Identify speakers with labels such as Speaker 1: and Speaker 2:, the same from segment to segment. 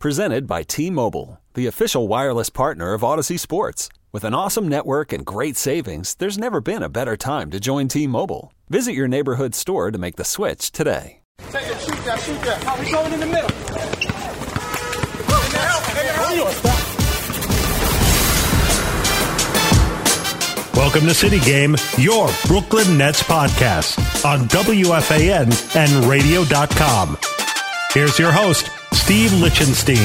Speaker 1: Presented by T Mobile, the official wireless partner of Audacy Sports. With an awesome network and great savings, there's never been a better time to join T Mobile. Visit your neighborhood store to make the switch today.
Speaker 2: Take it, shoot that, shoot that. Oh, we going in the middle.
Speaker 3: Welcome to City Game, your Brooklyn Nets podcast on WFAN and radio.com. Here's your host, Steve Lichtenstein.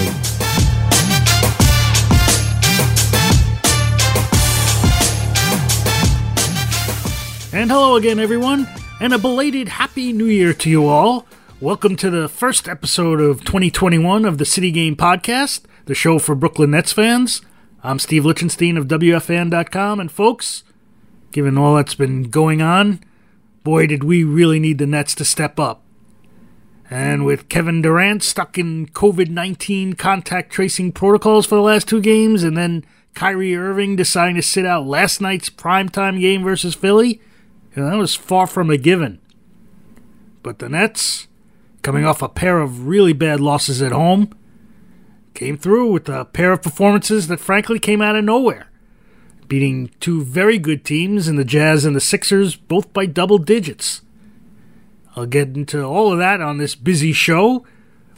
Speaker 4: And hello again, everyone, and a belated Happy New Year to you all. Welcome to the first episode of 2021 of the City Game Podcast, the show for Brooklyn Nets fans. I'm Steve Lichtenstein of WFAN.com, and folks, given all that's been going on, boy, did we really need the Nets to step up. And with Kevin Durant stuck in COVID 19 contact tracing protocols for the last two games, and then Kyrie Irving deciding to sit out last night's primetime game versus Philly, you know, that was far from a given. But the Nets, coming off a pair of really bad losses at home, came through with a pair of performances that frankly came out of nowhere, beating two very good teams in the Jazz and the Sixers, both by double digits. I'll get into all of that on this busy show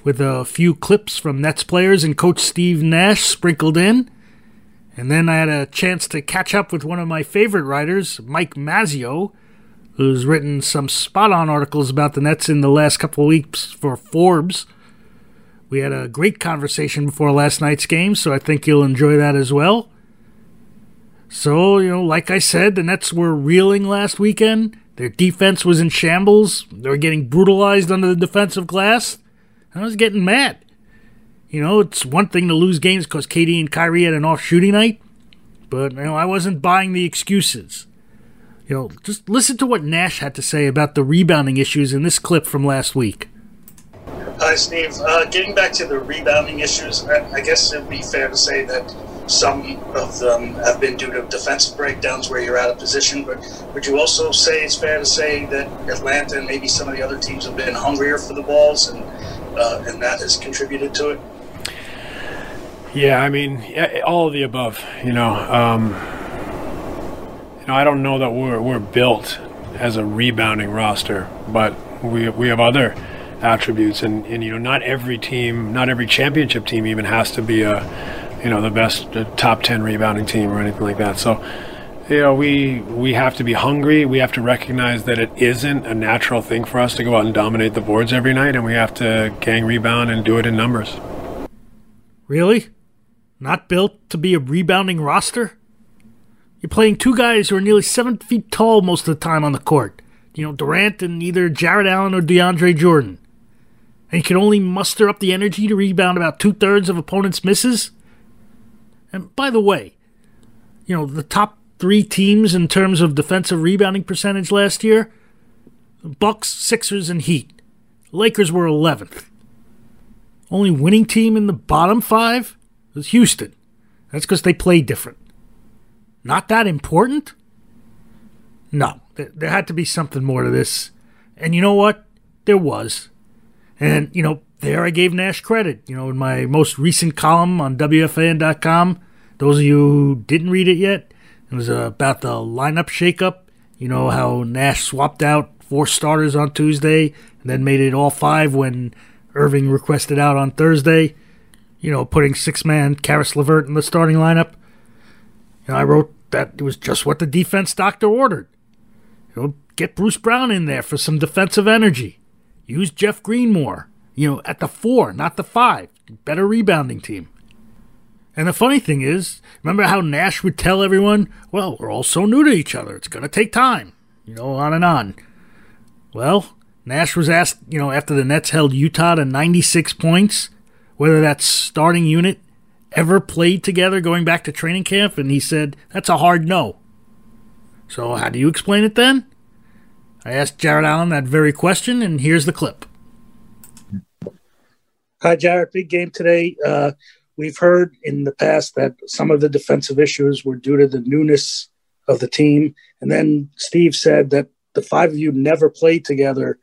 Speaker 4: with a few clips from Nets players and Coach Steve Nash sprinkled in. And then I had a chance to catch up with one of my favorite writers, Mike Mazzeo, who's written some spot on articles about the Nets in the last couple of weeks for Forbes. We had a great conversation before last night's game, so I think you'll enjoy that as well. So, you know, like I said, the Nets were reeling last weekend. Their defense was in shambles. They were getting brutalized under the defensive glass. I was getting mad. You know, it's one thing to lose games because KD and Kyrie had an off shooting night, but, you know, I wasn't buying the excuses. You know, just listen to what Nash had to say about the rebounding issues in this clip from last week.
Speaker 5: Hi, Steve. Uh, getting back to the rebounding issues, I, I guess it would be fair to say that some of them have been due to defensive breakdowns where you're out of position. But would you also say it's fair to say that Atlanta and maybe some of the other teams have been hungrier for the balls, and uh, and that has contributed to it?
Speaker 6: Yeah, I mean, all of the above. You know, um, you know, I don't know that we're we're built as a rebounding roster, but we we have other attributes, and and you know, not every team, not every championship team even has to be a you know the best the top 10 rebounding team or anything like that so you know we we have to be hungry we have to recognize that it isn't a natural thing for us to go out and dominate the boards every night and we have to gang rebound and do it in numbers
Speaker 4: Really? Not built to be a rebounding roster? You're playing two guys who are nearly seven feet tall most of the time on the court. You know, Durant and either Jarrett Allen or DeAndre Jordan. And you can only muster up the energy to rebound about two thirds of opponents' misses? And by the way, you know, the top three teams in terms of defensive rebounding percentage last year Bucks, Sixers, and Heat. Lakers were 11th. Only winning team in the bottom five was Houston. That's because they play different. Not that important? No, there had to be something more to this. And you know what? There was. And, you know, there I gave Nash credit. You know, in my most recent column on WFAN.com, those of you who didn't read it yet, it was about the lineup shakeup. You know how Nash swapped out four starters on Tuesday and then made it all five when Irving requested out on Thursday. You know, putting six man Caris LeVert in the starting lineup. You know, I wrote that it was just what the defense doctor ordered. You know, get Bruce Brown in there for some defensive energy. Use Jeff Green more. You know, at the four, not the five. Better rebounding team. And the funny thing is, remember how Nash would tell everyone, well, we're all so new to each other, it's going to take time. You know, on and on. Well, Nash was asked, you know, after the Nets held Utah to 96 points, whether that starting unit ever played together going back to training camp, and he said that's a hard no. So, how do you explain it then? I asked Jarrett Allen that very question, and here's the clip.
Speaker 5: Hi, Jarrett. Big game today. Uh, we've heard in the past that some of the defensive issues were due to the newness of the team. And then Steve said that the five of you never played together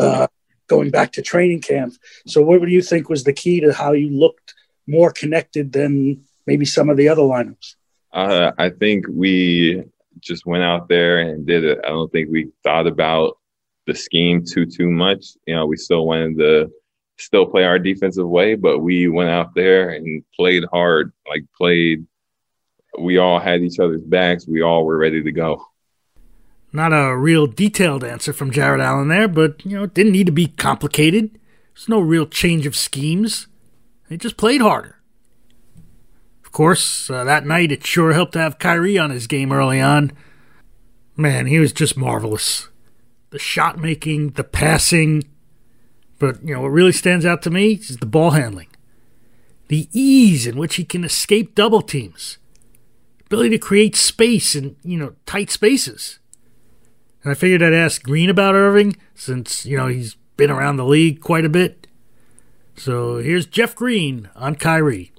Speaker 5: uh, going back to training camp. So, what do you think was the key to how you looked more connected than maybe some of the other lineups?
Speaker 7: Uh, I think we just went out there and did it. I don't think we thought about the scheme too too much. You know, we still wanted to still play our defensive way, but we went out there and played hard. Like played, we all had each other's backs. We all were ready to go.
Speaker 4: Not a real detailed answer from Jarrett Allen there, but you know, it didn't need to be complicated. There's no real change of schemes. They just played harder. Of course, uh, that night it sure helped to have Kyrie on his game early on. Man, he was just marvelous. The shot making, the passing, but you know what really stands out to me is the ball handling, the ease in which he can escape double teams, ability to create space in you know tight spaces. And I figured I'd ask Green about Irving since you know he's been around the league quite a bit. So here's Jeff Green on Kyrie.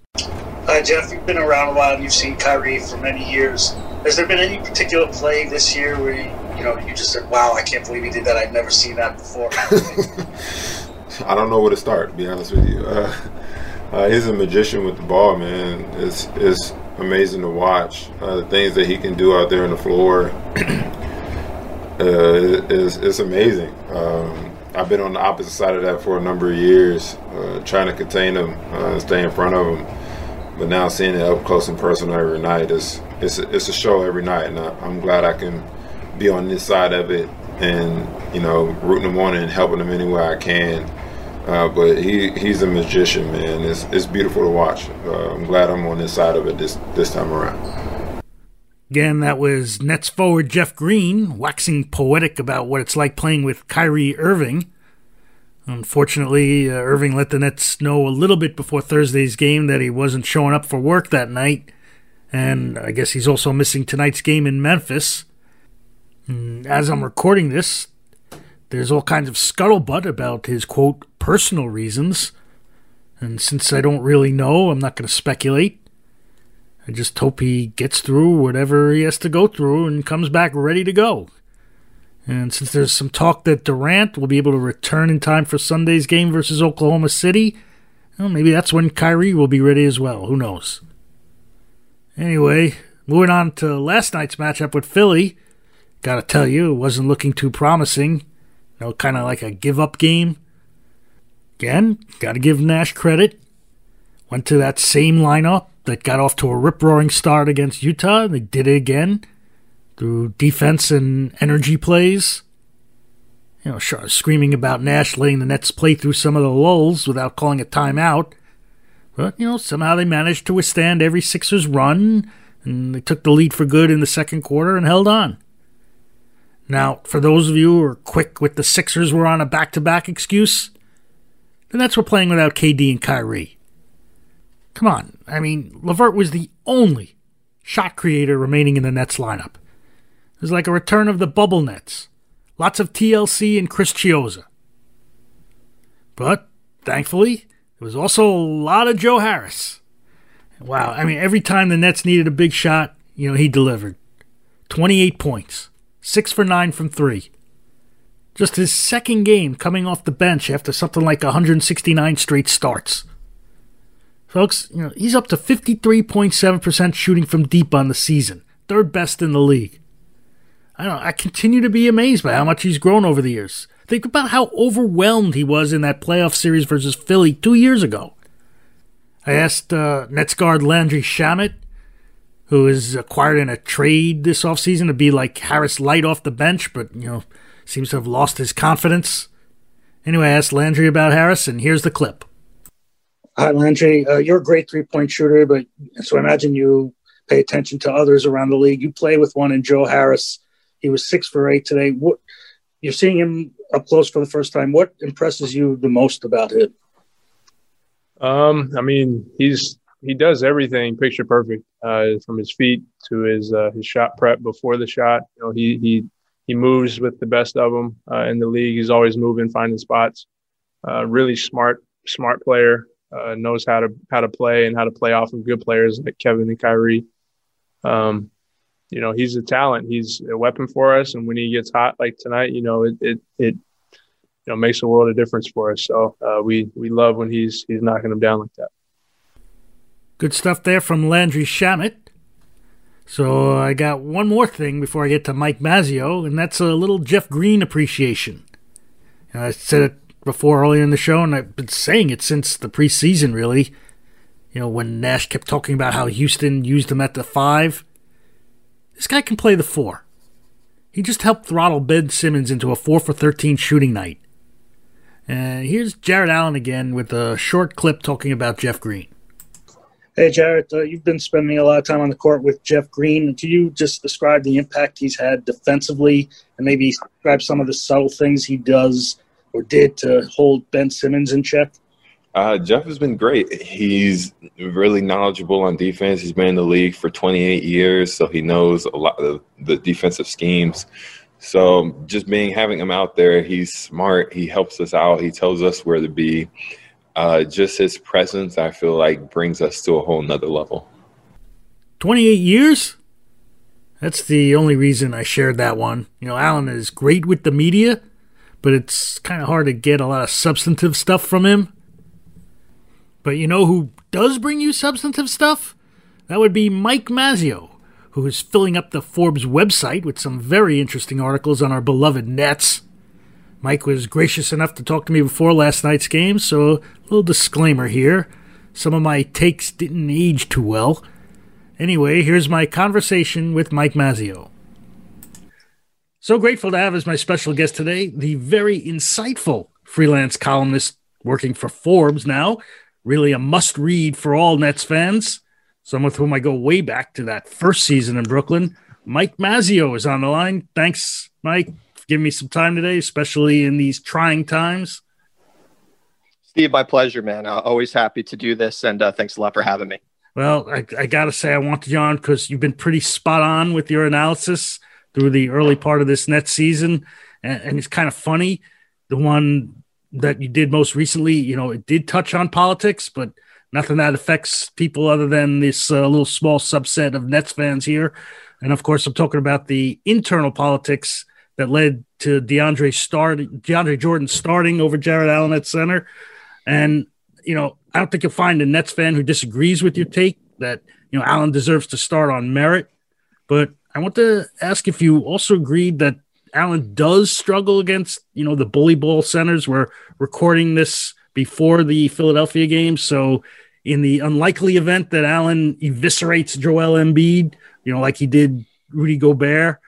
Speaker 5: Hi, Jeff. You've been around a while and you've seen Kyrie for many years. Has there been any particular play this year where you, you know you just said, "Wow, I can't believe he did that. I've never seen that before."
Speaker 8: I don't know where to start. To be honest with you, uh, uh, he's a magician with the ball, man. It's it's amazing to watch uh, the things that he can do out there on the floor. Uh, is it's amazing. Um, I've been on the opposite side of that for a number of years, uh, trying to contain him, uh, stay in front of him but now seeing it up close and personal every night is it's a, it's a show every night, and I, am glad I can be on this side of it and you know rooting them on and helping them any way I can. Uh, but he he's a magician, man. It's it's beautiful to watch. Uh, I'm glad I'm on this side of it this this time around.
Speaker 4: Again, that was Nets forward Jeff Green waxing poetic about what it's like playing with Kyrie Irving. Unfortunately, uh, Irving let the Nets know a little bit before Thursday's game that he wasn't showing up for work that night, and I guess he's also missing tonight's game in Memphis. And as I'm recording this, there's all kinds of scuttlebutt about his quote personal reasons, and since I don't really know, I'm not going to speculate. I just hope he gets through whatever he has to go through and comes back ready to go. And since there's some talk that Durant will be able to return in time for Sunday's game versus Oklahoma City, well, maybe that's when Kyrie will be ready as well. Who knows? Anyway, moving on to last night's matchup with Philly. Gotta tell you, it wasn't looking too promising. You know, kind of like a give up game. Again, gotta give Nash credit. Went to that same lineup that got off to a rip roaring start against Utah. and They did it again through defense and energy plays. You know, screaming about Nash letting the Nets play through some of the lulls without calling a timeout. But, you know, somehow they managed to withstand every Sixers run, and they took the lead for good in the second quarter and held on. Now, for those of you who are quick with the Sixers were on a back to back excuse, the that's were playing without KD and Kyrie. Come on, I mean, LeVert was the only shot creator remaining in the Nets lineup It was like a return of the bubble nets. Lots of TLC and Chris Chiozza. But, thankfully, there was also a lot of Joe Harris. Wow, I mean, every time the Nets needed a big shot, you know, he delivered. 28 points, 6 for 9 from 3. Just his second game coming off the bench after something like 169 straight starts. Folks, you know, he's up to 53.7% shooting from deep on the season, third best in the league. I don't know, I continue to be amazed by how much he's grown over the years. Think about how overwhelmed he was in that playoff series versus Philly two years ago. I asked uh, Nets guard Landry Shamet, who is acquired in a trade this offseason to be like Harris Light off the bench, but, you know, seems to have lost his confidence. Anyway, I asked Landry about Harris, and here's the clip.
Speaker 5: Hi, Landry. Uh, you're a great three point shooter, but so I imagine you pay attention to others around the league. You play with one in Joe Harris. He was six for eight today. What you're seeing him up close for the first time. What impresses you the most about him?
Speaker 9: Um, I mean, he's he does everything picture perfect, uh, from his feet to his uh, his shot prep before the shot. You know, he he he moves with the best of them uh, in the league. He's always moving, finding spots. Uh, really smart, smart player. Uh, knows how to how to play and how to play off of good players like Kevin and Kyrie. Um, you know, he's a talent. He's a weapon for us, and when he gets hot like tonight, you know, it it, it you know makes a world of difference for us. So uh, we we love when he's he's knocking them down like that.
Speaker 4: Good stuff there from Landry Shamet. So I got one more thing before I get to Mike Mazzeo, and that's a little Jeff Green appreciation. I said it before earlier in the show, and I've been saying it since the preseason, really. You know, when Nash kept talking about how Houston used him at the five. This guy can play the four. He just helped throttle Ben Simmons into a 4 for 13 shooting night. And here's Jarrett Allen again with a short clip talking about Jeff Green.
Speaker 5: Hey, Jarrett, uh, you've been spending a lot of time on the court with Jeff Green. Can you just describe the impact he's had defensively and maybe describe some of the subtle things he does or did to hold Ben Simmons in check?
Speaker 7: Uh, Jeff has been great. He's really knowledgeable on defense. He's been in the league for 28 years, so he knows a lot of the defensive schemes. So just being having him out there, he's smart. He helps us out. He tells us where to be uh, just his presence, I feel like, brings us to a whole nother level.
Speaker 4: 28 years? That's the only reason I shared that one. You know, Allen is great with the media, but it's kind of hard to get a lot of substantive stuff from him. But you know who does bring you substantive stuff? That would be Mike Mazzeo, who is filling up the Forbes website with some very interesting articles on our beloved Nets. Mike was gracious enough to talk to me before last night's game, so a little disclaimer here. Some of my takes didn't age too well. Anyway, here's my conversation with Mike Mazzeo. So grateful to have as my special guest today the very insightful freelance columnist working for Forbes now, really a must read for all Nets fans. Some with whom I go way back to that first season in Brooklyn. Mike Mazzeo is on the line. Thanks, Mike giving me some time today, especially in these trying times.
Speaker 10: Steve, my pleasure, man. Uh, always happy to do this, and uh, thanks a lot for having me.
Speaker 4: Well, I, I got to say, I wanted you on because you've been pretty spot on with your analysis through the early part of this net season, and, and it's kind of funny. The one that you did most recently, you know, it did touch on politics, but nothing that affects people other than this uh, little small subset of Nets fans here. And of course, I'm talking about the internal politics that led to DeAndre starting DeAndre Jordan starting over Jarrett Allen at center. And you know, I don't think you'll find a Nets fan who disagrees with your take that you know Allen deserves to start on merit. But I want to ask if you also agreed that Allen does struggle against you know the bully ball centers. We're recording this before the Philadelphia game, so in the unlikely event that Allen eviscerates Joel Embiid, you know, like he did Rudy Gobert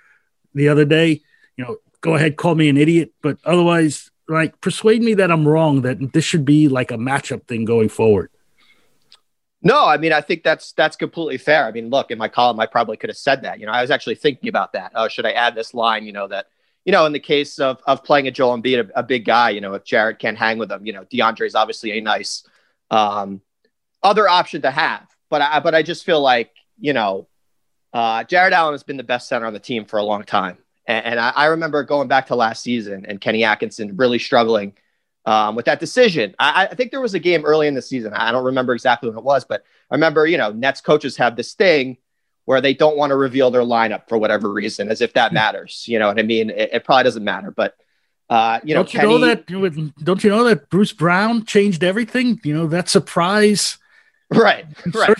Speaker 4: the other day, you know, go ahead, call me an idiot, but otherwise, like, persuade me that I'm wrong, that this should be like a matchup thing going forward.
Speaker 10: No, I mean, I think that's that's completely fair. I mean, look, in my column, I probably could have said that. You know, I was actually thinking about that. Oh, should I add this line? You know, that you know, in the case of of playing a Joel Embiid, a, a big guy, you know, if Jarrett can't hang with him, you know, DeAndre is obviously a nice um, other option to have. But I but I just feel like you know, uh, Jarrett Allen has been the best center on the team for a long time. And, and I, I, remember going back to last season and Kenny Atkinson really struggling um, with that decision. I, I, think there was a game early in the season. I don't remember exactly when it was, but I remember, you know, Nets coaches have this thing where they don't want to reveal their lineup for whatever reason, as if that hmm. matters. You know what I mean? It, it probably doesn't matter, but uh, you know,
Speaker 4: don't you Kenny, know that? Don't you know that Bruce Brown changed everything? You know that surprise,
Speaker 10: right? Right.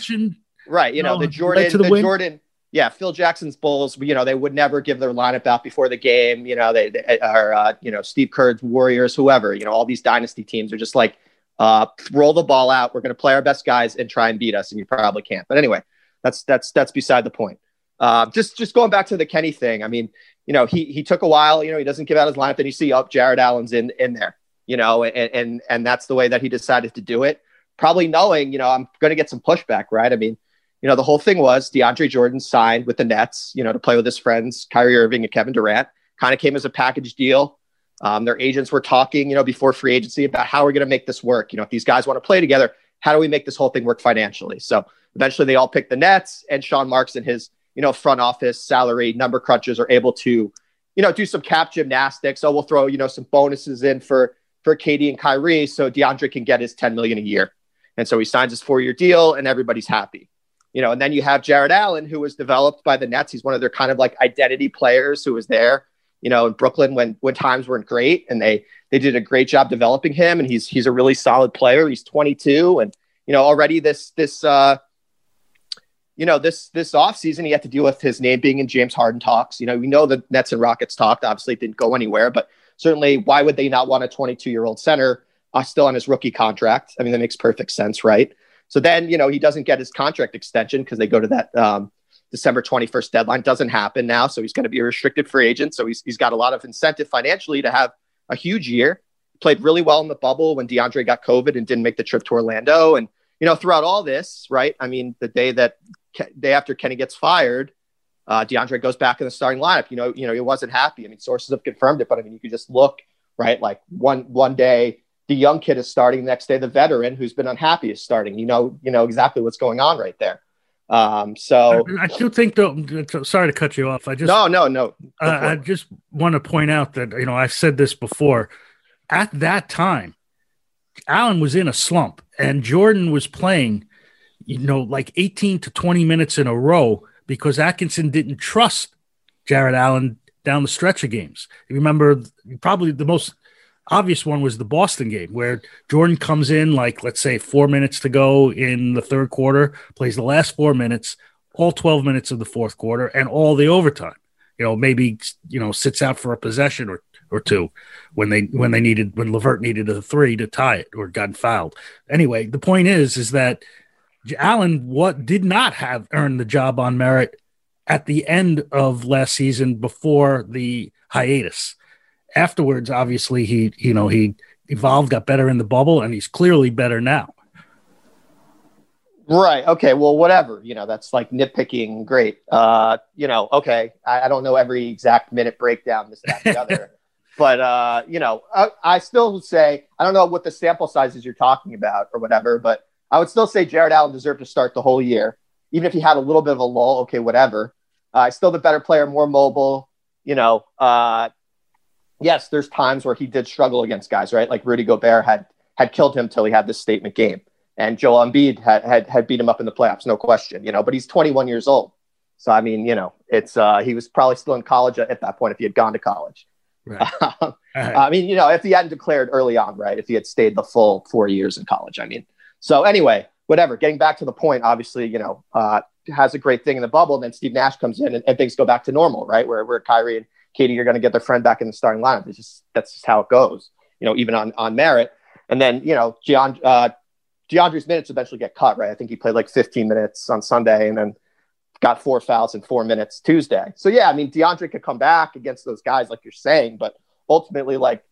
Speaker 10: Right. You know, know the Jordan, the, the Jordan, yeah, Phil Jackson's Bulls, you know, they would never give their lineup out before the game. You know, they, they are, uh, you know, Steve Kerr's Warriors, whoever, you know, all these dynasty teams are just like, uh, roll the ball out. We're going to play our best guys and try and beat us. And you probably can't. But anyway, that's, that's, that's beside the point. Uh, just, just going back to the Kenny thing. I mean, you know, he, he took a while, you know, he doesn't give out his lineup. Then you see, up oh, Jarrett Allen's in, in there, you know, and, and, and that's the way that he decided to do it. Probably knowing, you know, I'm going to get some pushback, right? I mean, you know, the whole thing was DeAndre Jordan signed with the Nets, you know, to play with his friends, Kyrie Irving and Kevin Durant. Kind of came as a package deal. Um, their agents were talking, you know, before free agency about how we're going to make this work. You know, if these guys want to play together, how do we make this whole thing work financially? So eventually they all pick the Nets and Sean Marks and his, you know, front office salary number crunchers are able to, you know, do some cap gymnastics. So we'll throw, you know, some bonuses in for for KD and Kyrie so DeAndre can get his 10 million a year. And so he signs his four-year deal and everybody's happy. You know, and then you have Jarrett Allen, who was developed by the Nets. He's one of their kind of like identity players who was there, you know, in Brooklyn when when times weren't great, and they they did a great job developing him. And he's he's a really solid player. He's 22, and you know, already this this uh, you know, this this offseason, he had to deal with his name being in James Harden talks. You know, we know the Nets and Rockets talked. Obviously, it didn't go anywhere, but certainly, why would they not want a 22 year old center uh, still on his rookie contract? I mean, that makes perfect sense, right? So then, you know, he doesn't get his contract extension because they go to that um, December 21st deadline. Doesn't happen now, so he's going to be a restricted free agent. So he's he's got a lot of incentive financially to have a huge year. Played really well in the bubble when DeAndre got COVID and didn't make the trip to Orlando, and you know, throughout all this, right? I mean, the day that day after Kenny gets fired, uh, DeAndre goes back in the starting lineup. You know, you know, he wasn't happy. I mean, sources have confirmed it, but I mean, you could just look, right? Like one one day the young kid is starting, the next day the veteran who's been unhappy is starting. You know, you know exactly what's going on right there. Um, so
Speaker 4: I, I do think though. Sorry to cut you off. I just
Speaker 10: no, no, no.
Speaker 4: Uh, I just want to point out that you know I've said this before. At that time, Allen was in a slump, and Jordan was playing, you know, like eighteen to twenty minutes in a row because Atkinson didn't trust Jarrett Allen down the stretch of games. You remember probably the most obvious one was the Boston game where Jordan comes in like let's say 4 minutes to go in the third quarter, plays the last 4 minutes, all 12 minutes of the fourth quarter and all the overtime. You know, maybe you know sits out for a possession or or two when they when they needed when LeVert needed a 3 to tie it or got fouled. Anyway, the point is is that Allen what did not have earned the job on merit at the end of last season before the hiatus. Afterwards, obviously he you know he evolved, got better in the bubble, and he's clearly better now.
Speaker 10: Right. Okay. Well, whatever. You know, that's like nitpicking. Great. Uh, you know, okay. I, I don't know every exact minute breakdown, this, that, the other. but uh, you know, I, I still say I don't know what the sample sizes you're talking about or whatever, but I would still say Jarrett Allen deserved to start the whole year, even if he had a little bit of a lull. Okay, whatever. Uh, still the better player, more mobile. You know, uh, yes, there's times where he did struggle against guys, right? Like Rudy Gobert had had killed him till he had this statement game, and Joel Embiid had had had beat him up in the playoffs, no question. You know, but he's 21 years old, so I mean, you know, it's uh, he was probably still in college at that point if he had gone to college. Right. I mean, you know, if he hadn't declared early on, right? If he had stayed the full four years in college, I mean. So anyway, whatever. Getting back to the point, obviously, you know, uh, has a great thing in the bubble. And Then Steve Nash comes in and, and things go back to normal, right? Where where Kyrie and KD are going to get their friend back in the starting lineup. It's just that's just how it goes, you know, even on on merit. And then you know, Deand- uh, DeAndre's minutes eventually get cut, right? I think he played like 15 minutes on Sunday, and then got four fouls in four minutes Tuesday. So yeah, I mean, DeAndre could come back against those guys, like you're saying, but ultimately, like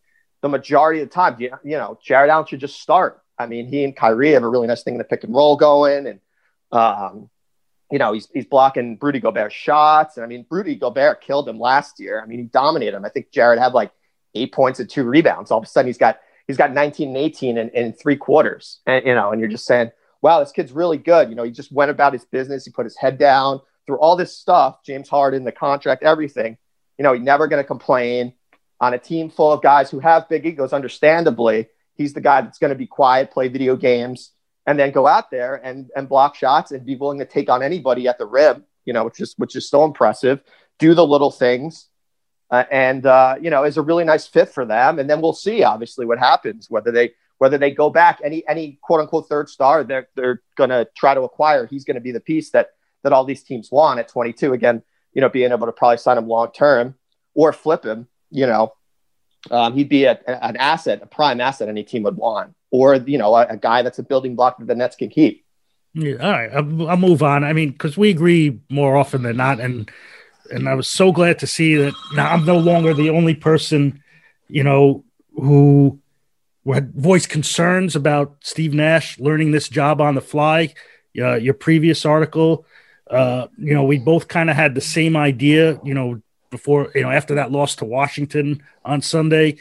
Speaker 10: the majority of the time, you, you know, Jarrett Allen should just start. I mean, he and Kyrie have a really nice thing in the pick and roll going, and um, you know, he's he's blocking Rudy Gobert shots. And I mean, Rudy Gobert killed him last year. I mean, he dominated him. I think Jarrett had like eight points and two rebounds. All of a sudden, he's got he's got 19 and 18 in, in three quarters. And you know, and you're just saying, wow, this kid's really good. You know, he just went about his business. He put his head down through all this stuff. James Harden, the contract, everything. You know, he's never going to complain on a team full of guys who have big egos. Understandably, he's the guy that's going to be quiet, play video games, and then go out there and and block shots and be willing to take on anybody at the rim. You know, which is which is so impressive. Do the little things, uh, and uh, you know, is a really nice fit for them. And then we'll see, obviously, what happens whether they whether they go back any any quote unquote third star they're they're going to try to acquire. He's going to be the piece that that all these teams want at 22. Again, you know, being able to probably sign him long term or flip him. You know, um, he'd be a, an asset, a prime asset any team would want, or you know, a, a, guy that's a building block that the Nets can keep.
Speaker 4: Yeah, all right, I'll, I'll move on. I mean, because we agree more often than not, and and I was so glad to see that now I'm no longer the only person, you know, who had voiced concerns about Steve Nash learning this job on the fly. Uh, your previous article, uh, you know, we both kind of had the same idea, you know, before you know after that loss to Washington on Sunday,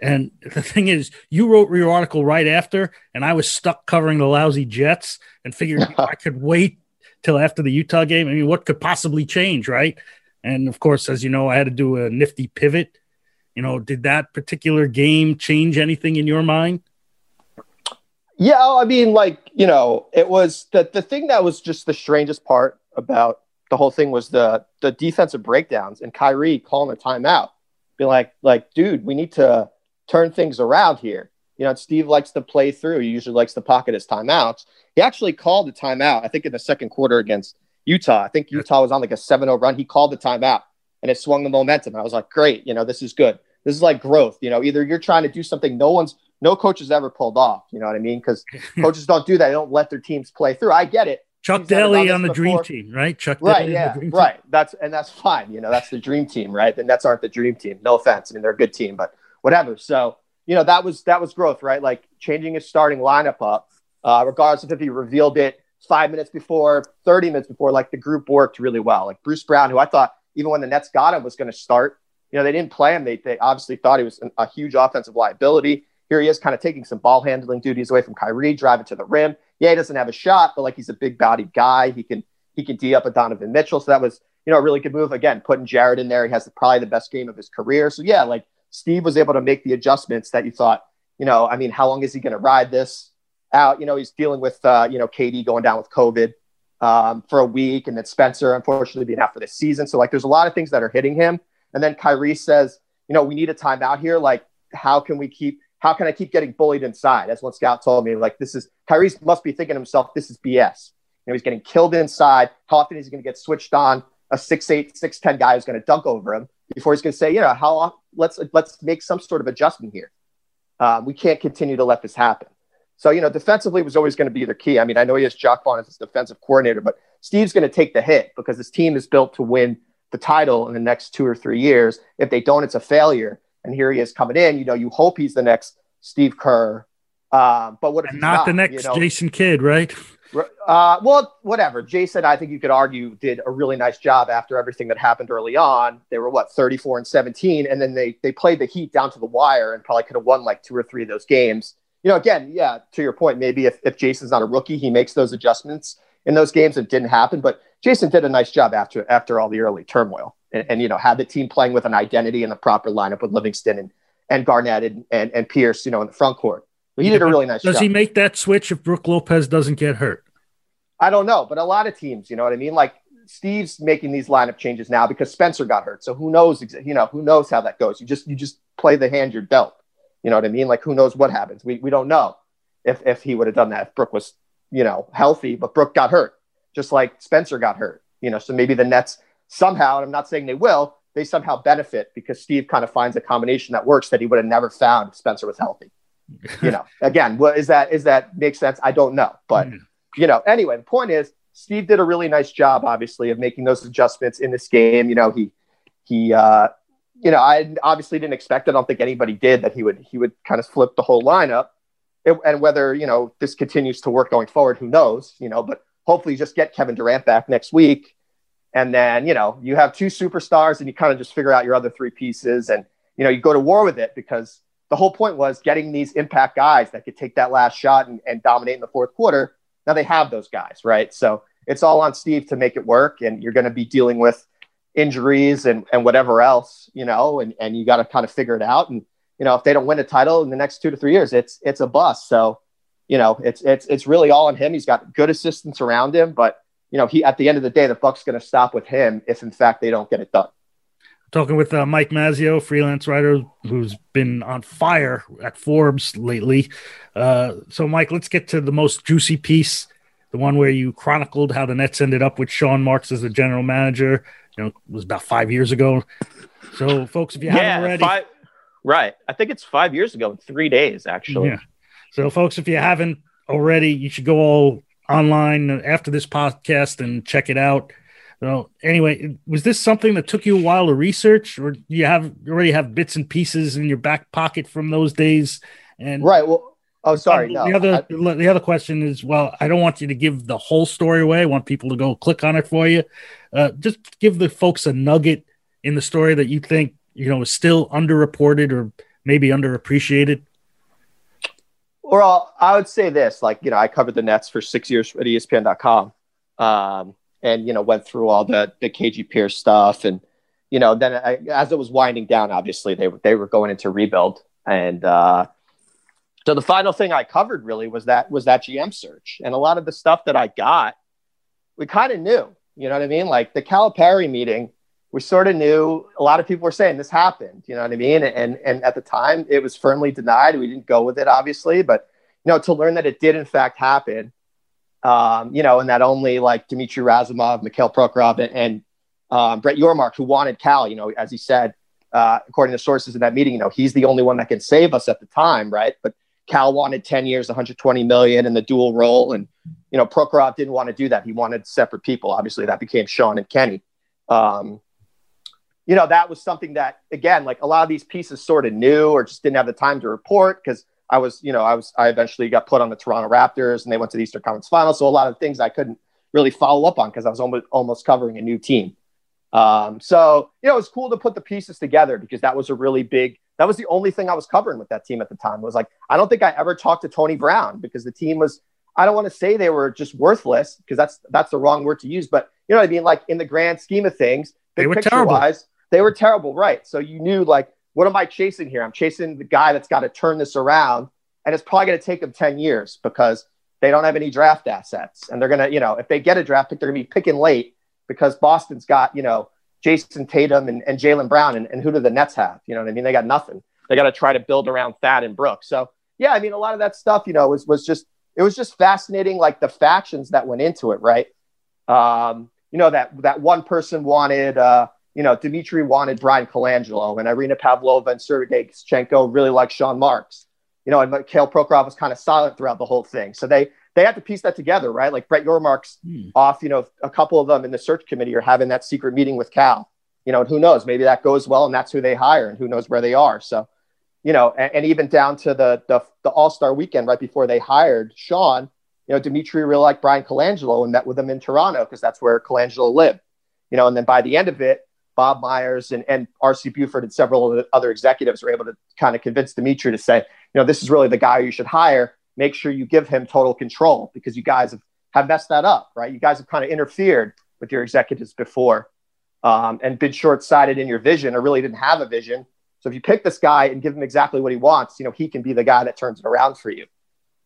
Speaker 4: And the thing is, you wrote your article right after, and I was stuck covering the lousy Jets and figured I could wait till after the Utah game. I mean, what could possibly change, right? And of course, as you know, I had to do a nifty pivot. You know, did that particular game change anything in your mind?
Speaker 10: Yeah, I mean, like, you know, it was the the thing that was just the strangest part about the whole thing was the the defensive breakdowns and Kyrie calling a timeout. Be like, like, dude, we need to turn things around here. You know, Steve likes to play through. He usually likes to pocket his timeouts. He actually called the timeout, I think, in the second quarter against Utah. I think Utah was on like a 7 0 run. He called the timeout and it swung the momentum. I was like, great. You know, this is good. This is like growth. You know, either you're trying to do something no one's, no coach has ever pulled off. You know what I mean? Because coaches don't do that. They don't let their teams play through. I get it.
Speaker 4: Chuck Daly on the before. dream team, right? Chuck
Speaker 10: right, Daly yeah, right. That's and that's fine. You know, that's the dream team, right? The Nets aren't the dream team. No offense. I mean, they're a good team, but whatever. So you know, that was that was growth, right? Like changing his starting lineup up, uh, regardless of if he revealed it five minutes before, 30 minutes before, like the group worked really well. Like Bruce Brown, who I thought even when the Nets got him was going to start, you know, they didn't play him. They, they obviously thought he was an, a huge offensive liability. Here he is kind of taking some ball handling duties away from Kyrie, driving to the rim. Yeah, he doesn't have a shot, but like he's a big bodied guy. He can he can D up a Donovan Mitchell. So that was, you know, a really good move. Again, putting Jarrett in there. He has the, probably the best game of his career. So yeah, like Steve was able to make the adjustments that you thought, you know, I mean, how long is he going to ride this out? You know, he's dealing with, uh, you know, KD going down with COVID um, for a week and then Spencer, unfortunately, being out for this season. So, like, there's a lot of things that are hitting him. And then Kyrie says, you know, we need a timeout here. Like, how can we keep, how can I keep getting bullied inside? As one scout told me, like, this is, Kyrie must be thinking to himself, this is BS. You know, he's getting killed inside. How often is he going to get switched on? A six eight, six ten guy who's going to dunk over him before he's going to say, you know, how let's let's make some sort of adjustment here. Um, we can't continue to let this happen. So, you know, defensively was always going to be the key. I mean, I know he has Jacque Vaughn as his defensive coordinator, but Steve's going to take the hit because his team is built to win the title in the next two or three years. If they don't, it's a failure. And here he is coming in. You know, you hope he's the next Steve Kerr. Uh, but what if
Speaker 4: not, not, the next you know? Jason Kidd, right?
Speaker 10: Uh, well, whatever. Jason, I think you could argue, did a really nice job after everything that happened early on. They were what 34 and 17, and then they they played the Heat down to the wire and probably could have won like two or three of those games. You know, again, yeah, to your point, maybe if, if Jason's not a rookie, he makes those adjustments in those games. It didn't happen, but Jason did a nice job after after all the early turmoil, and, and you know had the team playing with an identity and the proper lineup with Livingston and and Garnett and and, and Pierce, you know, in the front court. But he did a really nice job.
Speaker 4: does
Speaker 10: job.
Speaker 4: he make that switch if Brook Lopez doesn't get hurt?
Speaker 10: I don't know, but a lot of teams, you know what I mean? Like Steve's making these lineup changes now because Spencer got hurt. So who knows? You know, who knows how that goes? You just you just play the hand you're dealt. You know what I mean? Like who knows what happens? We we don't know if if he would have done that if Brook was you know healthy, but Brook got hurt, just like Spencer got hurt. You know, so maybe the Nets somehow, and I'm not saying they will, they somehow benefit because Steve kind of finds a combination that works that he would have never found if Spencer was healthy. you know, again, what is that? Is that make sense? I don't know, but. Mm you know, anyway, the point is Steve did a really nice job, obviously, of making those adjustments in this game. You know, he he uh, you know, I obviously didn't expect. I don't think anybody did that he would he would kind of flip the whole lineup. It, and whether you know this continues to work going forward, who knows? You know, but hopefully, just get Kevin Durant back next week, and then you know you have two superstars, and you kind of just figure out your other three pieces, and you know you go to war with it because the whole point was getting these impact guys that could take that last shot and, and dominate in the fourth quarter now they have those guys, right? So it's all on Steve to make it work, and you're going to be dealing with injuries and, and whatever else, you know, and, and you got to kind of figure it out. And, you know, if they don't win a title in the next two to three years, it's, it's a bust. So, you know, it's, it's, it's really all on him. He's got good assistants around him, but, you know, he, at the end of the day, the buck's going to stop with him if in fact they don't get it done.
Speaker 4: Talking with uh, Mike Mazzeo, freelance writer who's been on fire at Forbes lately. Uh, so, Mike, let's get to the most juicy piece, the one where you chronicled how the Nets ended up with Sean Marks as the general manager. You know, it was about five years ago. So, folks, if you yeah, haven't already,
Speaker 10: five, right? I think it's five years ago, three days actually. Yeah.
Speaker 4: So, folks, if you haven't already, you should go all online after this podcast and check it out. So anyway, was this something that took you a while to research, or do you have already have bits and pieces in your back pocket from those days? And
Speaker 10: right. Well, oh, sorry.
Speaker 4: No, the other I, the other question is, well, I don't want you to give the whole story away. I want people to go click on it for you. Uh, just give the folks a nugget in the story that you think you know is still underreported or maybe underappreciated?
Speaker 10: Well, I would say this: like you know, I covered the Nets for six years at ESPN.com, um, and you know, went through all the the KG Pierce stuff, and you know, then I, as it was winding down, obviously they they were going into rebuild, and uh, so the final thing I covered really was that was that GM search, and a lot of the stuff that I got, we kind of knew. You know what I mean? Like the Calipari meeting, we sort of knew. A lot of people were saying this happened. You know what I mean? And and at the time, it was firmly denied. We didn't go with it, obviously, but you know, to learn that it did in fact happen, um, you know, and that only like Dmitry Razumov, Mikhail Prokhorov, and, and um, Brett Yormark, who wanted Cal, you know, as he said, uh, according to sources in that meeting, you know, he's the only one that can save us at the time, right? But Cal wanted 10 years, 120 million in the dual role. And, you know, Prokhorov didn't want to do that. He wanted separate people. Obviously, that became Sean and Kenny. Um, you know, that was something that, again, like a lot of these pieces sort of knew or just didn't have the time to report because I was, you know, I was, I eventually got put on the Toronto Raptors and they went to the Eastern Conference Finals. So a lot of things I couldn't really follow up on because I was almost, almost covering a new team. Um, so, you know, it was cool to put the pieces together because that was a really big that was the only thing I was covering with that team at the time. It was like, I don't think I ever talked to Tony Brown because the team was, I don't want to say they were just worthless because that's that's the wrong word to use, but you know what I mean? Like in the grand scheme of things,
Speaker 4: big picture terrible. wise,
Speaker 10: they were terrible, right? So you knew like, what am I chasing here? I'm chasing the guy that's got to turn this around. And it's probably going to take them 10 years because they don't have any draft assets. And they're going to, you know, if they get a draft pick, they're going to be picking late because Boston's got, you know, Jayson Tatum and, and Jaylen Brown, and, and who do the Nets have? You know what I mean? They got nothing. They got to try to build around Thad and Brooks. So yeah, I mean, a lot of that stuff, you know, was was just it was just fascinating, like the factions that went into it, right? Um, you know that that one person wanted, uh, you know, Dimitri wanted Bryan Colangelo, and Irina Pavlova and Sergei Kushchenko really liked Sean Marks. You know, and Mikhail Prokhorov was kind of silent throughout the whole thing. So they they had to piece that together, right? Like Brett Yormark's hmm. off, you know, a couple of them in the search committee are having that secret meeting with Cal. You know, and who knows? Maybe that goes well, and that's who they hire, and who knows where they are. So, you know, and, and even down to the the, the All Star weekend right before they hired Sean, you know, Dimitri really liked Bryan Colangelo and met with him in Toronto because that's where Colangelo lived. You know, and then by the end of it, Bob Myers and, and RC Buford and several other executives were able to kind of convince Dimitri to say, you know, this is really the guy you should hire make sure you give him total control because you guys have, have messed that up, right? You guys have kind of interfered with your executives before um, and been short sighted in your vision or really didn't have a vision. So if you pick this guy and give him exactly what he wants, you know, he can be the guy that turns it around for you.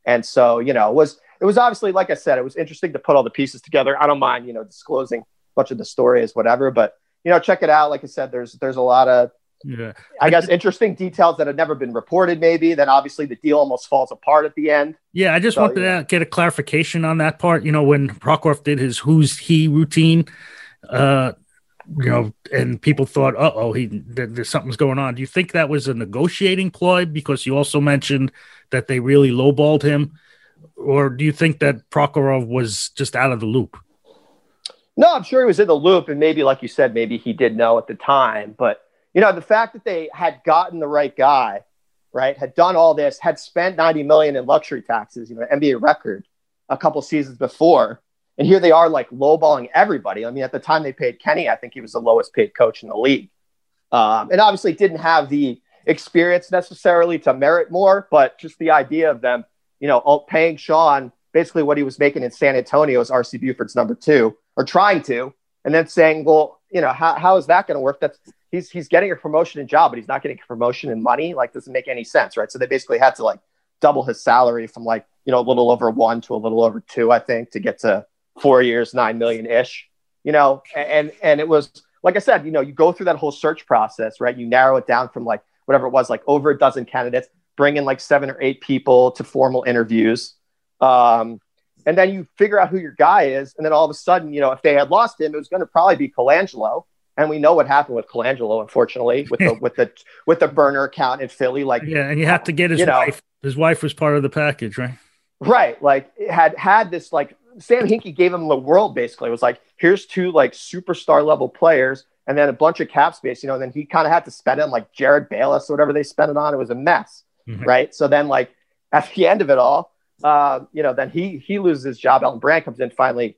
Speaker 10: And so, you know, it was, it was obviously, like I said, it was interesting to put all the pieces together. I don't mind, you know, disclosing a bunch of the stories, whatever, but, you know, check it out. Like I said, there's, there's a lot of,
Speaker 4: yeah.
Speaker 10: I guess interesting details that have never been reported, maybe. Then obviously the deal almost falls apart at the end.
Speaker 4: Yeah, I just so, wanted yeah. to get a clarification on that part. You know, when Prokhorov did his who's he routine, uh, you know, and people thought, uh oh, he there's something's going on. Do you think that was a negotiating ploy? Because you also mentioned that they really lowballed him, or do you think that Prokhorov was just out of the loop?
Speaker 10: No, I'm sure he was in the loop, and maybe, like you said, maybe he did know at the time, but you know, the fact that they had gotten the right guy, right, had done all this, had spent 90 million in luxury taxes, you know, NBA record a couple seasons before. And here they are like lowballing everybody. I mean, at the time they paid Kenny, I think he was the lowest paid coach in the league. Um, and obviously didn't have the experience necessarily to merit more, but just the idea of them, you know, paying Sean basically what he was making in San Antonio as RC Buford's number two, or trying to, and then saying, well, you know, how, how is that going to work? That's he's he's getting a promotion and job, but he's not getting a promotion and money. Like, doesn't make any sense, right? So they basically had to like double his salary from like you know a little over one to a little over two, I think, to get to four years, nine million ish. You know, and and it was like I said, you know, you go through that whole search process, right? You narrow it down from like whatever it was, like over a dozen candidates, bring in like seven or eight people to formal interviews. Um, and then you figure out who your guy is. And then all of a sudden, you know, if they had lost him, it was going to probably be Colangelo and we know what happened with Colangelo, unfortunately, with the with the with the burner account in Philly. Like,
Speaker 4: yeah, and you have to get his wife. Know, his wife was part of the package, right?
Speaker 10: Right. Like, had had this like Sam Hinkie gave him the world. Basically, it was like here's two like superstar level players, and then a bunch of cap space. You know, and then he kind of had to spend it on like Jerryd Bayless or whatever they spent it on. It was a mess, mm-hmm. right? So then, like at the end of it all, uh, you know, then he he loses his job. Elton Brand comes in finally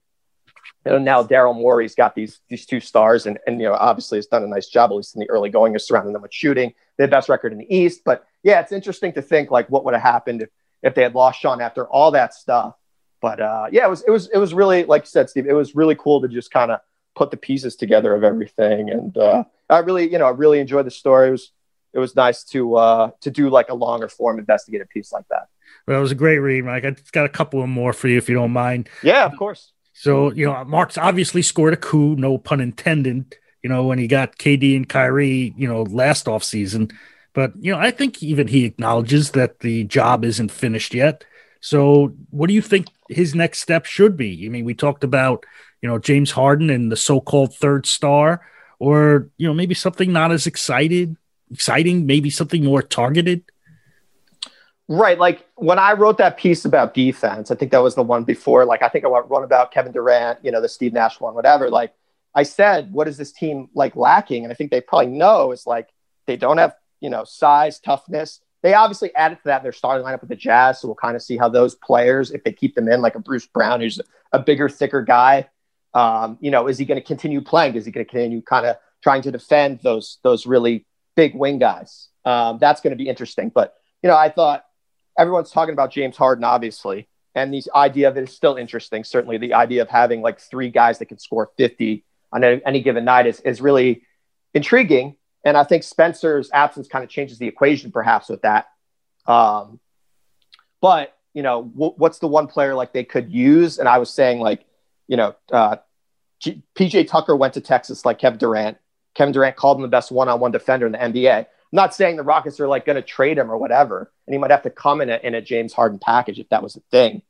Speaker 10: you know, now Daryl Morey's got these these two stars, and and you know, obviously has done a nice job, at least in the early going, of surrounding them with shooting. They have best record in the East, but yeah, it's interesting to think like what would have happened if, if they had lost Sean after all that stuff. But uh, yeah, it was it was it was really like you said, Steve. It was really cool to just kind of put the pieces together of everything, and uh, I really you know I really enjoyed the story. It was it was nice to uh, to do like a longer form investigative piece like that.
Speaker 4: It was a great read, Mike. I got a couple of more for you if you don't mind.
Speaker 10: Yeah, of course.
Speaker 4: So you know, Marks obviously scored a coup, no pun intended. You know, when he got KD and Kyrie, you know, last off season. But you know, I think even he acknowledges that the job isn't finished yet. So, what do you think his next step should be? I mean, we talked about you know James Harden and the so-called third star, or you know maybe something not as excited, exciting, maybe something more targeted.
Speaker 10: Right. Like when I wrote that piece about defense, I think that was the one before. Like I think I wrote run about Kevin Durant, you know, the Steve Nash one, whatever. Like I said, what is this team like lacking? And I think they probably know is like they don't have, you know, size, toughness. They obviously added to that in their starting lineup with the Jazz. So we'll kind of see how those players, if they keep them in, like a Bruce Brown, who's a bigger, thicker guy, um, you know, is he going to continue playing? Is he going to continue kind of trying to defend those those really big wing guys? Um, that's going to be interesting. But you know, I thought everyone's talking about James Harden, obviously, and the idea of it is still interesting. Certainly, the idea of having like three guys that can score 50 on any, any given night is, is really intriguing. And I think Spencer's absence kind of changes the equation, perhaps, with that. Um, but you know, w- what's the one player like they could use? And I was saying, like, you know, uh, G- PJ Tucker went to Texas like Kevin Durant. Kevin Durant called him the best one-on-one defender in the NBA not saying the Rockets are like going to trade him or whatever, and he might have to come in a, in a James Harden package if that was a thing.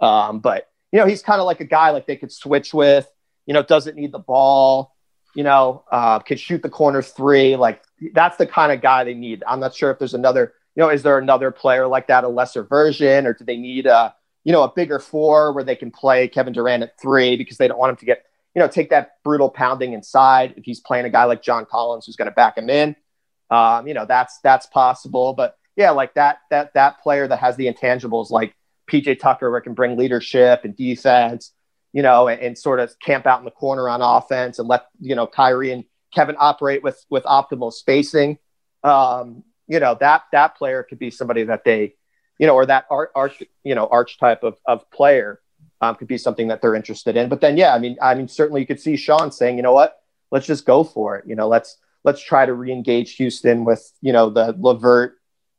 Speaker 10: Um, but you know, he's kind of like a guy like they could switch with. You know, doesn't need the ball. You know, uh, could shoot the corner three. Like that's the kind of guy they need. I'm not sure if there's another. You know, is there another player like that, a lesser version, or do they need a you know a bigger four where they can play Kevin Durant at three because they don't want him to get you know take that brutal pounding inside if he's playing a guy like John Collins who's going to back him in. Um, you know, that's that's possible. But yeah, like that that that player that has the intangibles like PJ Tucker where can bring leadership and defense, you know, and, and, sort of camp out in the corner on offense and let, you know, Kyrie and Kevin operate with with optimal spacing. Um, you know, that that player could be somebody that they, you know, or that art, arch, you know, archetype of, of player um, could be something that they're interested in. But then, yeah, I mean, I mean, certainly you could see Sean saying, you know what, let's just go for it. You know, let's let's try to re-engage Houston with you know the LeVert,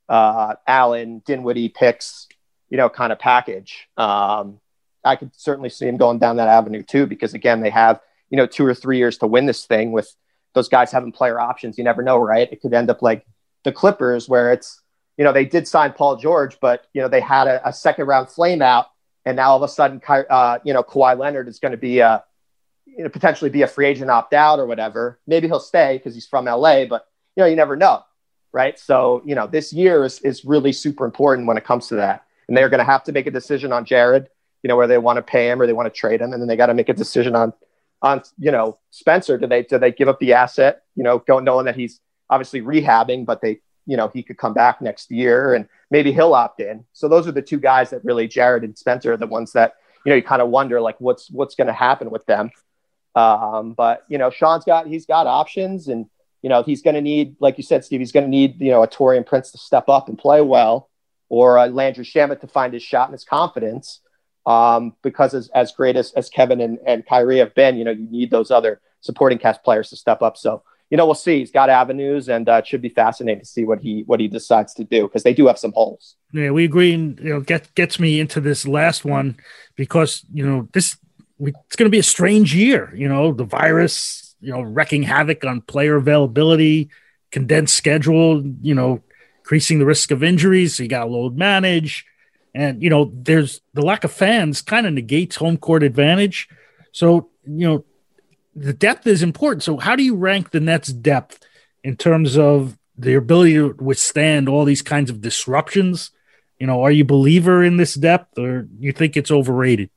Speaker 10: uh, Allen, Dinwiddie picks, you know, kind of package. Um, I could certainly see him going down that avenue too, because again, they have you know two or three years to win this thing with those guys having player options. You never know, right? It could end up like the Clippers, where it's you know they did sign Paul George, but you know they had a, a second round flame out, and now all of a sudden, uh, you know Kawhi Leonard is going to be a you know, potentially be a free agent, opt out or whatever. Maybe he'll stay because he's from LA, but you know, you never know, right? So you know, this year is is really super important when it comes to that, and they're going to have to make a decision on Jared. You know, where they want to pay him or they want to trade him, and then they got to make a decision on on you know Spencer. Do they do they give up the asset? You know, going knowing that he's obviously rehabbing, but they you know he could come back next year and maybe he'll opt in. So those are the two guys that really Jared and Spencer are the ones that you know you kind of wonder like what's what's going to happen with them. Um, but you know, Sean's got he's got options, and you know he's going to need, like you said, Steve, he's going to need you know a Taurean Prince to step up and play well, or a Landry Shamet to find his shot and his confidence. Um, because as, as great as, as Kevin and, and Kyrie have been, you know, you need those other supporting cast players to step up. So, you know, we'll see. He's got avenues, and uh, it should be fascinating to see what he what he decides to do because they do have some holes.
Speaker 4: Yeah, we agree. And you know, get gets me into this last one because you know this we, it's going to be a strange year. You know, the virus, you know, wrecking havoc on player availability, condensed schedule, you know, increasing the risk of injuries. So you got to load manage. And, you know, there's the lack of fans kind of negates home court advantage. So, you know, the depth is important. So, how do you rank the Nets' depth in terms of their ability to withstand all these kinds of disruptions? You know, are you believer in this depth or you think it's overrated?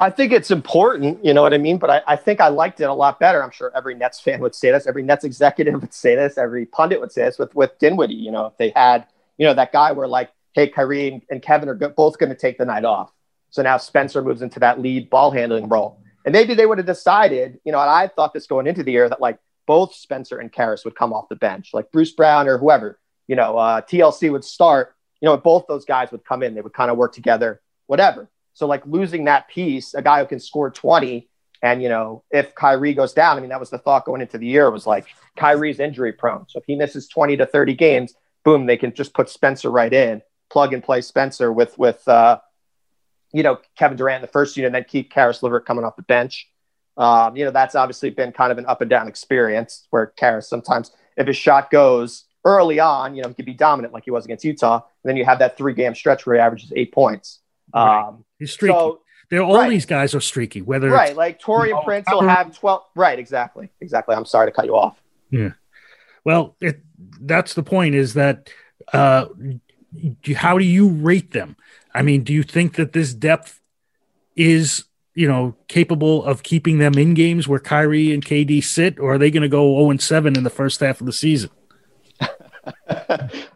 Speaker 10: I think it's important, you know what I mean? But I, I, think I liked it a lot better. I'm sure every Nets fan would say this, every Nets executive would say this, every pundit would say this with, with Dinwiddie. You know, if they had, you know, that guy where like, hey, Kyrie and, Kevin are both going to take the night off. So now Spencer moves into that lead ball handling role. And maybe they would have decided, you know, and I thought this going into the year that like both Spencer and Caris would come off the bench, like Bruce Brown or whoever. you know, uh, TLC would start, you know, both those guys would come in, they would kind of work together, whatever. So like losing that piece, a guy who can score 20, and you know, if Kyrie goes down, I mean, that was the thought going into the year was like Kyrie's injury prone. So if he misses 20 to 30 games, boom, they can just put Spencer right in, plug and play Spencer with with uh, you know Kevin Durant in the first unit, and then keep Caris LeVert coming off the bench. Um, you know, that's obviously been kind of an up and down experience where Caris sometimes, if his shot goes early on, you know, he could be dominant like he was against Utah. And then you have that three game stretch where he averages eight points.
Speaker 4: Right. Um, He's streaky. So, They're all right. these guys are streaky. Whether
Speaker 10: right, like Taurean Prince will have twelve. Right, exactly, exactly. I'm sorry to cut you off.
Speaker 4: Yeah. Well, it, that's the point. Is that uh, how do you rate them? I mean, do you think that this depth is you know, capable of keeping them in games where Kyrie and KD sit, or are they going to go 0 and 7 in the first half of the season?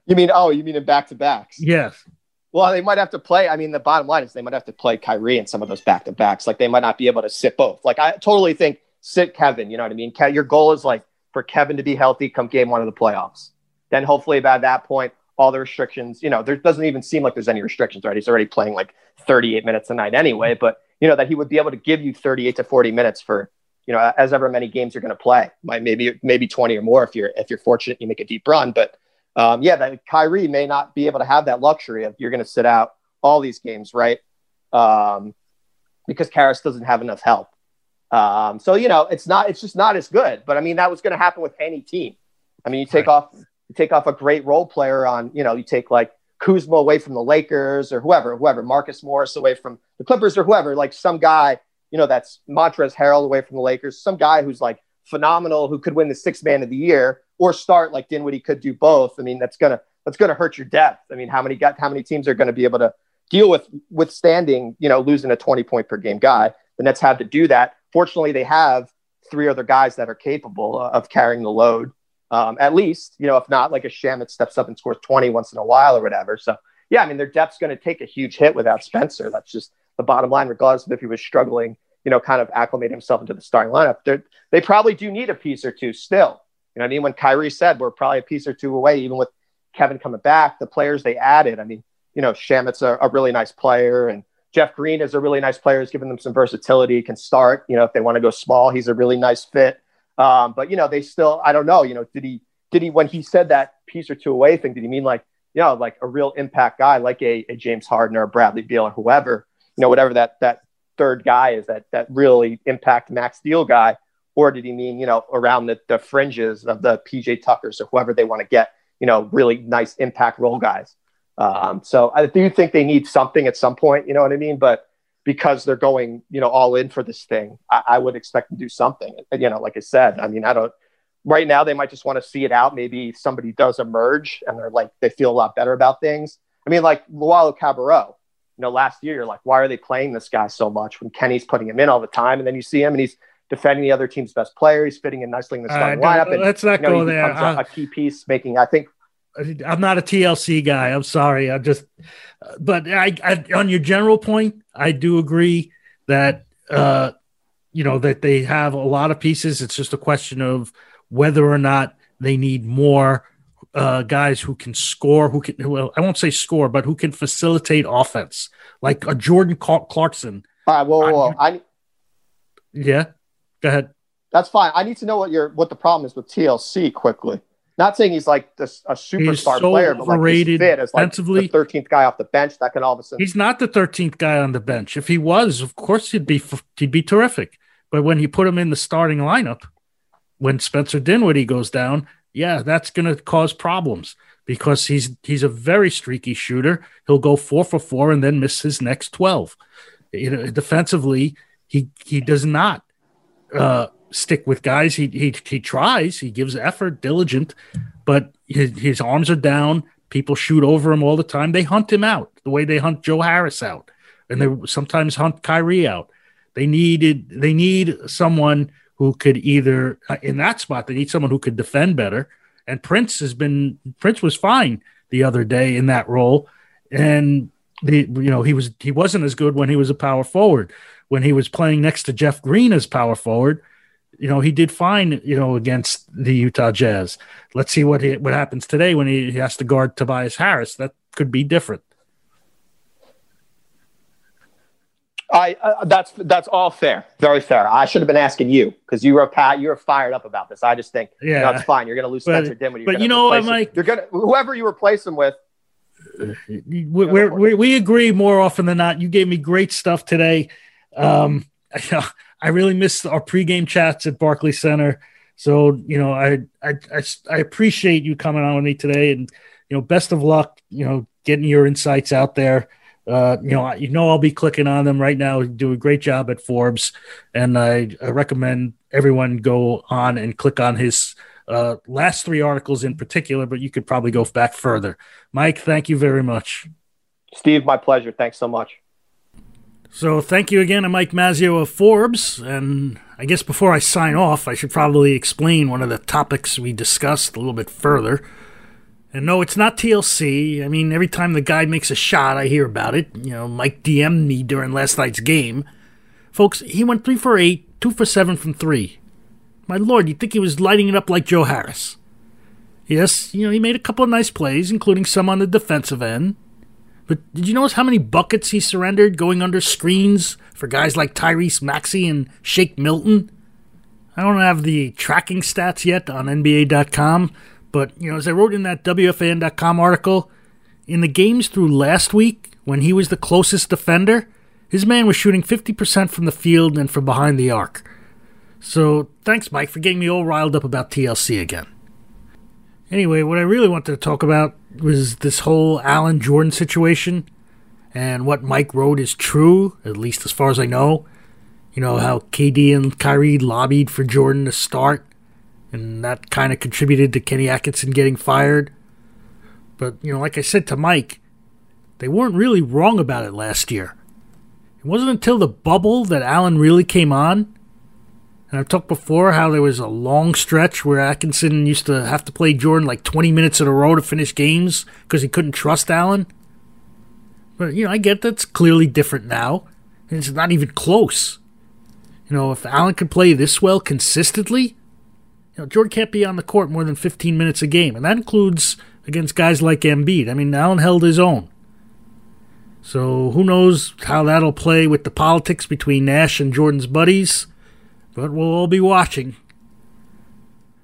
Speaker 10: you mean, oh, you mean in back to backs?
Speaker 4: Yes.
Speaker 10: Well, they might have to play. I mean, the bottom line is they might have to play Kyrie in some of those back to backs. Like they might not be able to sit both. Like I totally think sit Kevin. You know what I mean? Your goal is like for Kevin to be healthy come game one of the playoffs. Then hopefully by that point, all the restrictions, you know, there doesn't even seem like there's any restrictions, right? He's already playing like 38 minutes a night anyway, but you know, that he would be able to give you 38 to 40 minutes for, you know, as ever many games you're going to play. Maybe maybe 20 or more if you're if you're fortunate you make a deep run. But um, yeah, that Kyrie may not be able to have that luxury of you're going to sit out all these games, right? Um, because Caris doesn't have enough help. Um, so you know, it's not it's just not as good. But I mean, that was going to happen with any team. I mean, you take right. off you take off a great role player on, you know, you take like Kuzma away from the Lakers or whoever, whoever, Marcus Morris away from the Clippers or whoever, like some guy, you know, that's Montrezl Harrell away from the Lakers, some guy who's like phenomenal who could win the sixth man of the year or start like Dinwiddie could do both. I mean, that's gonna that's gonna hurt your depth. I mean, how many got how many teams are to be able to deal with withstanding, you know, losing a 20 point per game guy? The Nets have to do that. Fortunately, they have three other guys that are capable of carrying the load um, at least, you know, if not like a Shamet steps up and scores 20 once in a while or whatever. So, yeah, I mean, their depth's going to take a huge hit without Spencer. That's just the bottom line, regardless of if he was struggling, you know, kind of acclimate himself into the starting lineup. They're, they probably do need a piece or two still. You know I mean? When Kyrie said we're probably a piece or two away, even with Kevin coming back, the players they added, I mean, you know, Shamet's a, a really nice player and Jeff Green is a really nice player. He's given them some versatility, can start, you know, if they want to go small, he's a really nice fit. Um, but, you know, they still, I don't know, you know, did he, did he when he said that piece or two away thing? Did he mean like you know like a real impact guy like a, a James Harden or a Bradley Beal or whoever you know whatever that that third guy is that that really impact max deal guy or did he mean you know around the, the fringes of the PJ Tuckers or whoever they want to get you know really nice impact role guys um, so I do think they need something at some point you know what I mean but because they're going you know all in for this thing I, I would expect to do something you know like I said I mean I don't right now they might just want to see it out. Maybe somebody does emerge and they're like they feel a lot better about things. I mean, like Luwawu-Cabarrot. You know, last year you're like, why are they playing this guy so much when Kenny's putting him in all the time, and then you see him and he's defending the other team's best player. He's fitting in nicely in the starting uh, lineup. And,
Speaker 4: let's not
Speaker 10: you know,
Speaker 4: go there.
Speaker 10: Uh, a, key piece making. I think.
Speaker 4: I'm not a TLC guy. I'm sorry. I'm just, but I, I on your general point, I do agree that uh, you know that they have a lot of pieces. It's just a question of whether or not they need more uh, guys who can score, who can, well, I won't say score, but who can facilitate offense, like a Jordan Clarkson.
Speaker 10: All right, whoa, whoa, whoa. I,
Speaker 4: yeah, go ahead.
Speaker 10: That's fine. I need to know what your what the problem is with TLC quickly. Not saying he's like this, a superstar so player, but like he's fit as like the thirteenth guy off the bench that can all of a sudden.
Speaker 4: He's not the thirteenth guy on the bench. If he was, of course he'd be he'd be terrific. But when you put him in the starting lineup, when Spencer Dinwiddie goes down, yeah, that's going to cause problems because he's he's a very streaky shooter. He'll go four for four and then miss his next twelve. You know, defensively, he he does not uh, stick with guys. He he he tries. He gives effort, diligent, but his, his arms are down. People shoot over him all the time. They hunt him out the way they hunt Joe Harris out, and they sometimes hunt Kyrie out. They needed they need someone who could either uh, in that spot they need someone who could defend better. And Prince has been Prince was fine the other day in that role, and the you know he was he wasn't as good when he was a power forward. When he was playing next to Jeff Green as power forward, you know, he did fine, you know, against the Utah Jazz. Let's see what he, what happens today when he, he has to guard Tobias Harris. That could be different.
Speaker 10: I uh, that's that's all fair, very fair. I should have been asking you because you were pat, you were fired up about this. I just think, yeah, that's it's fine. You're going to lose Spencer Dinwiddie.
Speaker 4: But you know what, Mike?
Speaker 10: You're going to whoever you replace him with.
Speaker 4: We, we we agree more often than not. You gave me great stuff today. Um, I, really missed our pregame chats at Barclays Center. So you know, I, I I I appreciate you coming on with me today, and you know, best of luck. You know, getting your insights out there. Uh, you know, you know, I'll be clicking on them right now. Do a great job at Forbes, and I, I recommend everyone go on and click on his uh, last three articles in particular. But you could probably go back further. Mike, thank you very much.
Speaker 10: Steve, my pleasure. Thanks so much.
Speaker 4: So thank you again to Mike Mazzeo of Forbes. And I guess before I sign off, I should probably explain one of the topics we discussed a little bit further. And no, it's not TLC. I mean, every time the guy makes a shot, I hear about it. You know, Mike DM'd me during last night's game. Folks, he went three for eight, two for seven from three. My lord, you'd think he was lighting it up like Joe Harris. Yes, you know, he made a couple of nice plays, including some on the defensive end. But did you notice how many buckets he surrendered going under screens for guys like Tyrese Maxey and Shake Milton? I don't have the tracking stats yet on NBA.com, but, you know, as I wrote in that WFAN.com article, in the games through last week, when he was the closest defender, his man was shooting 50% from the field and from behind the arc. So thanks, Mike, for getting me all riled up about TLC again. Anyway, what I really wanted to talk about was this whole Allen Jordan situation and what Mike wrote is true, at least as far as I know. You know, how KD and Kyrie lobbied for Jordan to start and that kind of contributed to Kenny Atkinson getting fired. But, you know, like I said to Mike, they weren't really wrong about it last year. It wasn't until the bubble that Allen really came on. And I've talked before how there was a long stretch where Atkinson used to have to play Jordan like 20 minutes in a row to finish games because he couldn't trust Allen. But, you know, I get that's clearly different now. And it's not even close. You know, if Allen could play this well consistently, you know, Jordan can't be on the court more than 15 minutes a game, and that includes against guys like Embiid. I mean, Allen held his own. So who knows how that'll play with the politics between Nash and Jordan's buddies, but we'll all be watching.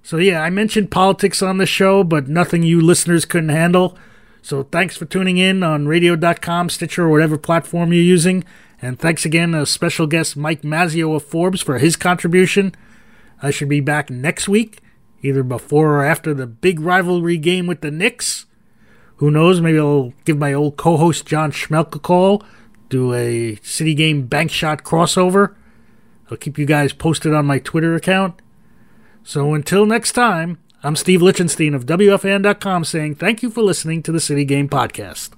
Speaker 4: So yeah, I mentioned politics on the show, but nothing you listeners couldn't handle. So thanks for tuning in on radio.com, Stitcher, or whatever platform you're using. And thanks again to special guest Mike Mazzeo of Forbes for his contribution. I should be back next week, either before or after the big rivalry game with the Knicks. Who knows? Maybe I'll give my old co host John Schmeelk a call, do a City Game bank shot crossover. I'll keep you guys posted on my Twitter account. So until next time, I'm Steve Lichtenstein of WFAN.com saying thank you for listening to the City Game Podcast.